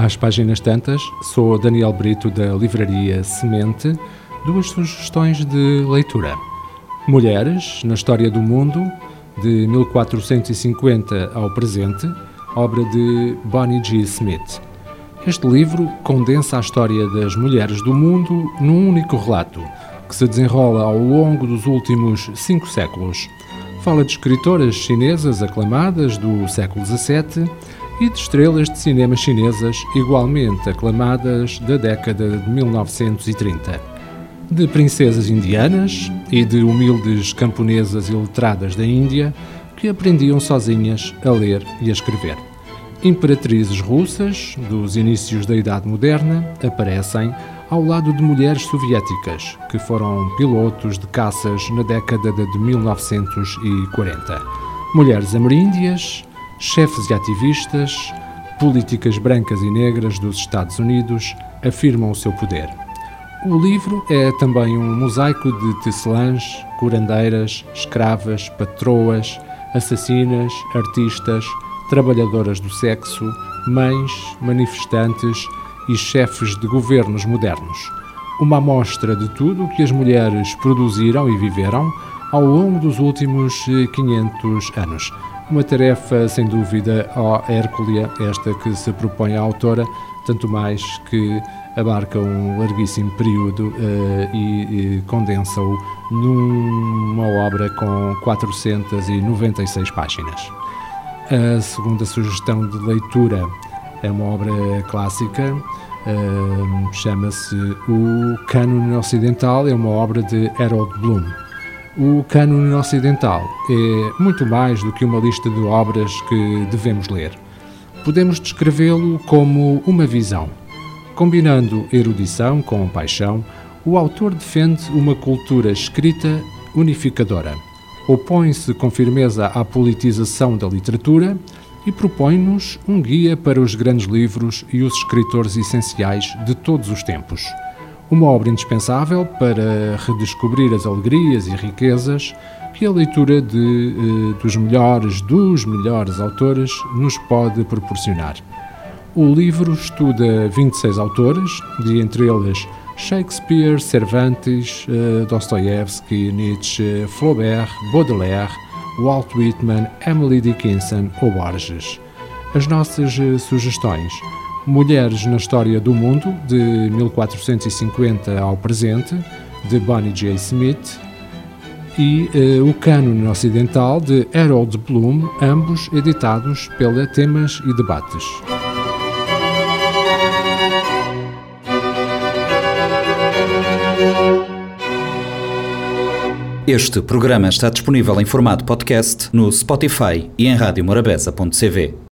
Às páginas tantas, sou Daniel Brito da Livraria Semente. Duas sugestões de leitura. Mulheres na História do Mundo, de 1450 ao presente, obra de Bonnie G. Smith. Este livro condensa a história das mulheres do mundo num único relato, que se desenrola ao longo dos últimos cinco séculos. Fala de escritoras chinesas aclamadas do século XVII e de estrelas de cinema chinesas igualmente aclamadas da década de 1930. De princesas indianas e de humildes camponesas iletradas da Índia que aprendiam sozinhas a ler e a escrever. Imperatrizes russas, dos inícios da Idade Moderna, aparecem ao lado de mulheres soviéticas, que foram pilotos de caças na década de 1940. Mulheres ameríndias, chefes e ativistas, políticas brancas e negras dos Estados Unidos afirmam o seu poder. O livro é também um mosaico de tecelãs, curandeiras, escravas, patroas, assassinas, artistas, trabalhadoras do sexo, mães, manifestantes e chefes de governos modernos. Uma amostra de tudo o que as mulheres produziram e viveram ao longo dos últimos 500 anos. Uma tarefa, sem dúvida, ó Hérculia, esta que se propõe a autora, tanto mais que abarca um larguíssimo período uh, e, e condensa-o numa obra com 496 páginas. A segunda sugestão de leitura é uma obra clássica, uh, chama-se O Cânone Ocidental, é uma obra de Harold Bloom. O cânone ocidental é muito mais do que uma lista de obras que devemos ler. Podemos descrevê-lo como uma visão. Combinando erudição com paixão, o autor defende uma cultura escrita unificadora opõe-se com firmeza à politização da literatura e propõe-nos um guia para os grandes livros e os escritores essenciais de todos os tempos. Uma obra indispensável para redescobrir as alegrias e riquezas que a leitura de, eh, dos melhores dos melhores autores nos pode proporcionar. O livro estuda 26 autores, de entre eles Shakespeare, Cervantes, uh, Dostoevsky, Nietzsche, Flaubert, Baudelaire, Walt Whitman, Emily Dickinson ou Borges. As nossas uh, sugestões: Mulheres na História do Mundo, de 1450 ao presente, de Bonnie J. Smith, e uh, O Cânone Ocidental, de Harold Bloom, ambos editados pela Temas e Debates. Este programa está disponível em formato podcast no Spotify e em radiomorabeza.cv.